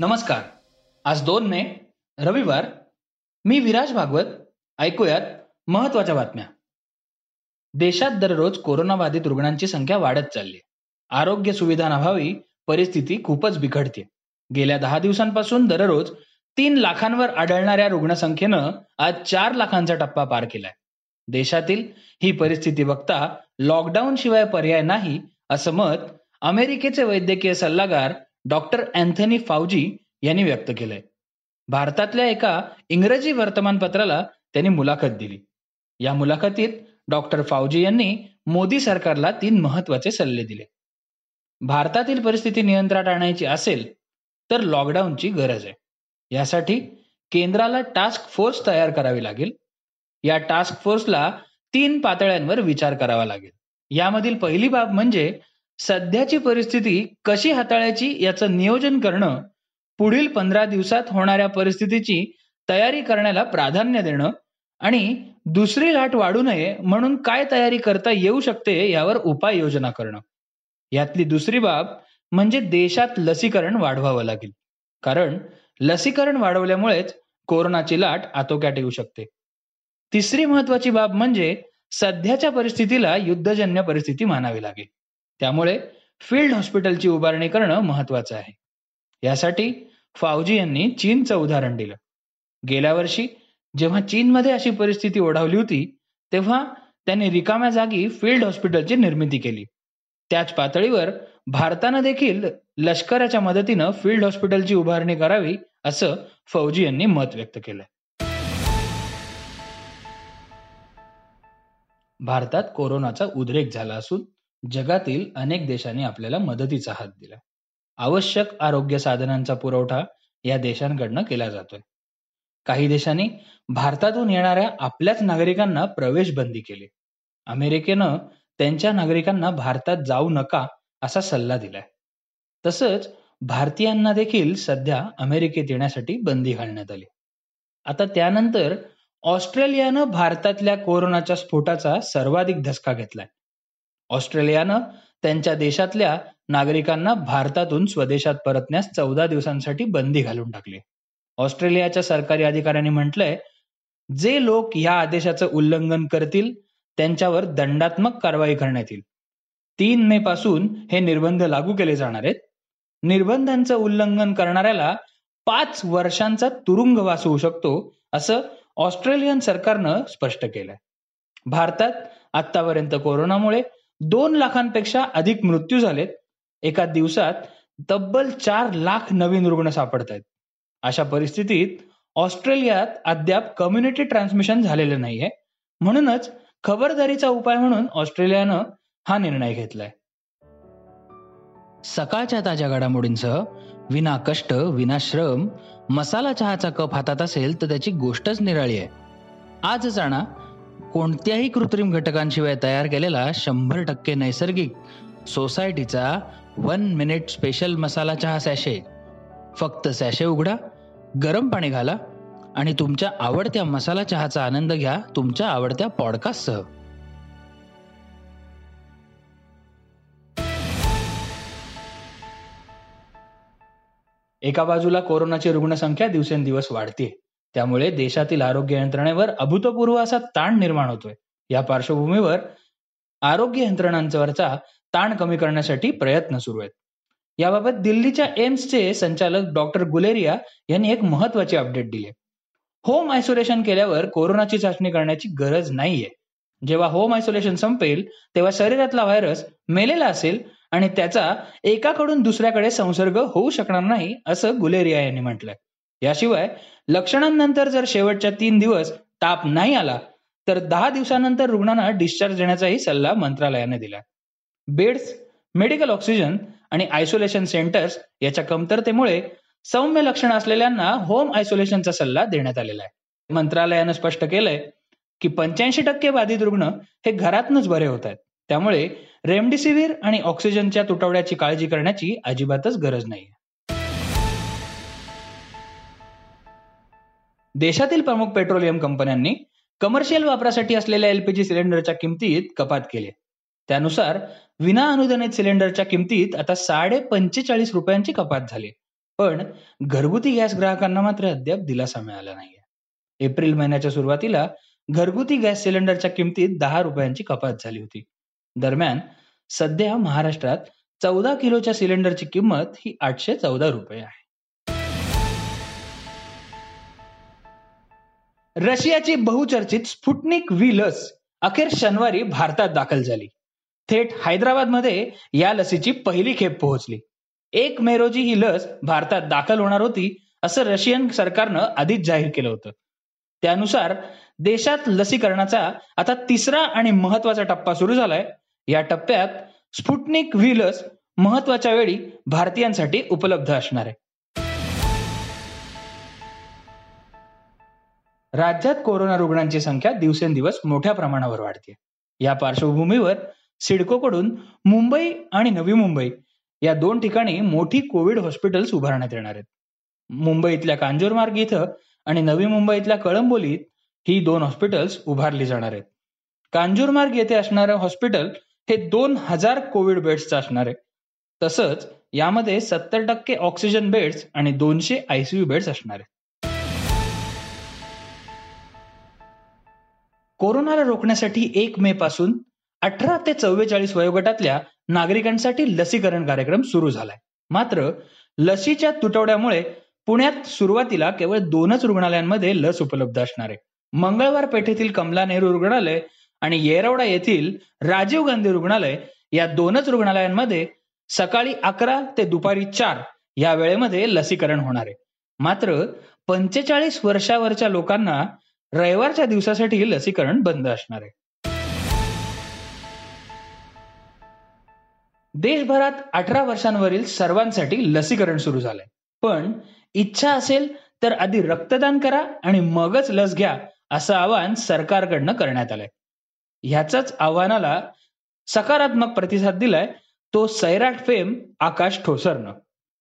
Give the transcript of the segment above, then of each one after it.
नमस्कार. आज दोन मे रविवार. मी विराज भागवत. ऐकूयात महत्त्वाच्या बातम्या. देशात दररोज कोरोनाबाधित रुग्णांची संख्या वाढत चालली आरोग्य सुविधांअभावी परिस्थिती खूपच बिघडते गेल्या दहा दिवसांपासून दररोज तीन लाखांवर आढळणाऱ्या रुग्णसंख्येनं आज चार लाखांचा टप्पा पार केलाय. देशातील ही परिस्थिती बघता लॉकडाऊन शिवाय पर्याय नाही असं मत अमेरिकेचे वैद्यकीय सल्लागार डॉक्टर अँथनी फाउजी यांनी व्यक्त केलंय. भारतातल्या एका इंग्रजी वर्तमानपत्राला त्यांनी मुलाखत दिली. या मुलाखतीत डॉक्टर फाउजी यांनी मोदी सरकारला तीन महत्त्वाचे सल्ले दिले. भारतातील परिस्थिती नियंत्रणात आणायची असेल तर लॉकडाऊनची गरज आहे. यासाठी केंद्राला टास्क फोर्स तयार करावी लागेल. या टास्क फोर्सला तीन पातळ्यांवर विचार करावा लागेल. यामधील पहिली बाब म्हणजे सध्याची परिस्थिती कशी हाताळायची याचं नियोजन करणं पुढील पंधरा दिवसात होणाऱ्या परिस्थितीची तयारी करण्याला प्राधान्य देणं आणि दुसरी लाट वाढू नये म्हणून काय तयारी करता येऊ शकते यावर उपाययोजना करणं. यातली दुसरी बाब म्हणजे देशात लसीकरण वाढवावं लागेल. कारण लसीकरण वाढवल्यामुळेच कोरोनाची लाट आटोक्यात येऊ शकते. तिसरी महत्वाची बाब म्हणजे सध्याच्या परिस्थितीला युद्धजन्य परिस्थिती मानावी लागेल. त्यामुळे फील्ड हॉस्पिटलची उभारणी करणं महत्वाचं आहे. यासाठी फावजी यांनी चीनचं उदाहरण दिलं. गेल्या वर्षी जेव्हा चीनमध्ये अशी परिस्थिती ओढावली होती तेव्हा त्यांनी रिकाम्या जागी फील्ड हॉस्पिटलची निर्मिती केली. त्याच पातळीवर भारतानं देखील लष्कराच्या मदतीनं फील्ड हॉस्पिटलची उभारणी करावी असं फौजी यांनी मत व्यक्त केलं. भारतात कोरोनाचा उद्रेक झाला असून जगातील अनेक देशांनी आपल्याला मदतीचा हात दिला. आवश्यक आरोग्य साधनांचा पुरवठा या देशांकडनं केला जातोय. काही देशांनी भारतातून येणाऱ्या आपल्याच नागरिकांना प्रवेश बंदी केली. अमेरिकेनं त्यांच्या नागरिकांना भारतात जाऊ नका असा सल्ला दिलाय. तसंच भारतीयांना देखील सध्या अमेरिकेत येण्यासाठी बंदी घालण्यात आली. आता त्यानंतर ऑस्ट्रेलियानं भारतातल्या कोरोनाच्या स्फोटाचा सर्वाधिक धसका घेतलाय. ऑस्ट्रेलियानं त्यांच्या देशातल्या नागरिकांना भारतातून स्वदेशात परतण्यास चौदा दिवसांसाठी बंदी घालून टाकली. ऑस्ट्रेलियाच्या सरकारी अधिकाऱ्यांनी म्हटलंय जे लोक या आदेशाचं उल्लंघन करतील त्यांच्यावर दंडात्मक कारवाई करण्यात येईल. तीन मे पासून हे निर्बंध लागू केले जाणार आहेत. निर्बंधांचं उल्लंघन करणाऱ्याला पाच वर्षांचा तुरुंगवास होऊ शकतो असं ऑस्ट्रेलियन सरकारनं स्पष्ट केलंय. भारतात आतापर्यंत कोरोनामुळे दोन लाखांपेक्षा अधिक मृत्यू झालेत. एका दिवसात तब्बल चार लाख नवीन रुग्ण सापडत आहेत अशा परिस्थितीत ऑस्ट्रेलियात अद्याप कम्युनिटी ट्रान्समिशन झालेलं नाहीये. म्हणूनच खबरदारीचा उपाय म्हणून ऑस्ट्रेलियानं हा निर्णय घेतलाय. सकाळच्या ताज्या घडामोडींसह विना कष्ट विना श्रम मसाला चहाचा कप हातात असेल तर त्याची गोष्टच निराळी आहे. आज जाणा कोणत्याही कृत्रिम घटकांशिवाय तयार केलेला शंभर टक्के नैसर्गिक सोसायटीचा वन मिनिट स्पेशल मसाला चहा सॅशे फक्त सॅशे उघडा गरम पाणी घाला आणि तुमच्या आवडत्या मसाला चहाचा आनंद घ्या तुमच्या आवडत्या पॉडकास्टसह एका बाजूला कोरोनाची रुग्णसंख्या दिवसेंदिवस वाढते त्यामुळे देशातील आरोग्य यंत्रणेवर अभूतपूर्व असा ताण निर्माण होतोय. या पार्श्वभूमीवर आरोग्य यंत्रणांवरचा ताण कमी करण्यासाठी प्रयत्न सुरू आहेत. याबाबत दिल्लीच्या एम्सचे संचालक डॉक्टर गुलेरिया यांनी एक महत्वाची अपडेट दिली होम आयसोलेशन केल्यावर कोरोनाची चाचणी करण्याची गरज नाहीये. जेव्हा होम आयसोलेशन संपेल तेव्हा शरीरातला व्हायरस मेलेला असेल आणि त्याचा एकाकडून दुसऱ्याकडे संसर्ग होऊ शकणार नाही असं गुलेरिया यांनी म्हटलंय. याशिवाय लक्षणांनंतर जर शेवटच्या तीन दिवस ताप नाही आला तर दहा दिवसानंतर रुग्णांना डिस्चार्ज देण्याचाही सल्ला मंत्रालयाने दिला. बेड्स मेडिकल ऑक्सिजन आणि आयसोलेशन सेंटर्स याच्या कमतरतेमुळे सौम्य लक्षण असलेल्यांना होम आयसोलेशनचा सल्ला देण्यात आलेला आहे. मंत्रालयानं स्पष्ट केलंय की पंच्याऐंशी टक्के बाधित रुग्ण हे घरातूनच बरे होत आहेत. त्यामुळे रेमडेसिवीर आणि ऑक्सिजनच्या तुटवड्याची काळजी करण्याची अजिबातच गरज नाही देशातील प्रमुख पेट्रोलियम कंपन्यांनी कमर्शियल वापरासाठी असलेल्या एलपीजी सिलेंडरच्या किमतीत कपात केली त्यानुसार विना अनुदानित सिलेंडरच्या किमतीत आता साडे पंचेचाळीस रुपयांची कपात झाली पण घरगुती गॅस ग्राहकांना मात्र अद्याप दिलासा मिळाला नाहीये. एप्रिल महिन्याच्या सुरुवातीला घरगुती गॅस सिलेंडरच्या किमतीत दहा रुपयांची कपात झाली होती. दरम्यान सध्या महाराष्ट्रात चौदा किलोच्या सिलेंडरची किंमत ही आठशे चौदा रुपये आहे. रशियाची बहुचर्चित स्फुटनिक व्ही लस अखेर शनिवारी भारतात दाखल झाली. थेट हैदराबादमध्ये या लसीची पहिली खेप पोहोचली. एक मे रोजी ही लस भारतात दाखल होणार होती असं रशियन सरकारनं आधीच जाहीर केलं होतं. त्यानुसार देशात लसीकरणाचा आता तिसरा आणि महत्त्वाचा टप्पा सुरू झालाय. या टप्प्यात स्फुटनिक व्ही लस महत्त्वाच्या वेळी भारतीयांसाठी उपलब्ध असणार आहे. राज्यात कोरोना रुग्णांची संख्या दिवसेंदिवस मोठ्या प्रमाणावर वाढते या पार्श्वभूमीवर सिडकोकडून मुंबई आणि नवी मुंबई या दोन ठिकाणी मोठी कोविड हॉस्पिटल्स उभारण्यात येणार आहेत. मुंबईतल्या कांजूरमार्ग इथं आणि नवी मुंबईतल्या कळंबोलीत ही दोन हॉस्पिटल्स उभारली जाणार आहेत. कांजूरमार्ग येथे असणारं हॉस्पिटल हे दोन हजार कोविड बेड्सचं असणार आहे. तसंच यामध्ये सत्तर टक्के ऑक्सिजन बेड्स आणि दोनशे आयसीयू बेड्स असणार आहेत. कोरोनाला रोखण्यासाठी एक मे पासून अठरा ते चव्वेचाळीस वयोगटातल्या नागरिकांसाठी लसीकरण कार्यक्रम सुरू झालाय. मात्र लसीच्या तुटवड्यामुळे पुण्यात सुरुवातीला केवळ दोनच रुग्णालयांमध्ये लस उपलब्ध असणार आहे. मंगळवार पेठेतील कमला नेहरू रुग्णालय आणि येरवडा येथील राजीव गांधी रुग्णालय या दोनच रुग्णालयांमध्ये सकाळी अकरा ते दुपारी चार या वेळेमध्ये लसीकरण होणार आहे. मात्र पंचेचाळीस वर्षावरच्या लोकांना रविवारच्या दिवसासाठी लसीकरण बंद असणार आहे. देशभरात अठरा वर्षांवरील सर्वांसाठी लसीकरण सुरू झालंय. पण इच्छा असेल तर आधी रक्तदान करा आणि मगच लस घ्या असं आवाहन सरकारकडनं करण्यात आलंय. ह्याच आव्हानाला सकारात्मक प्रतिसाद दिलाय तो सैराट फेम आकाश ठोसरनं.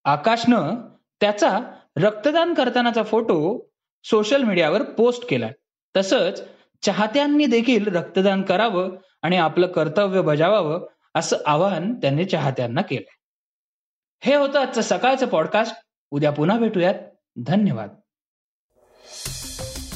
आकाशनं त्याचा रक्तदान करतानाचा फोटो सोशल मीडियावर पोस्ट केलाय. तसंच चाहत्यांनी देखील रक्तदान करावं आणि आपलं कर्तव्य बजावावं असं आवाहन त्यांनी चाहत्यांना केलंय. हे होतं आजचं सकाळचं पॉडकास्ट उद्या पुन्हा भेटूयात. धन्यवाद.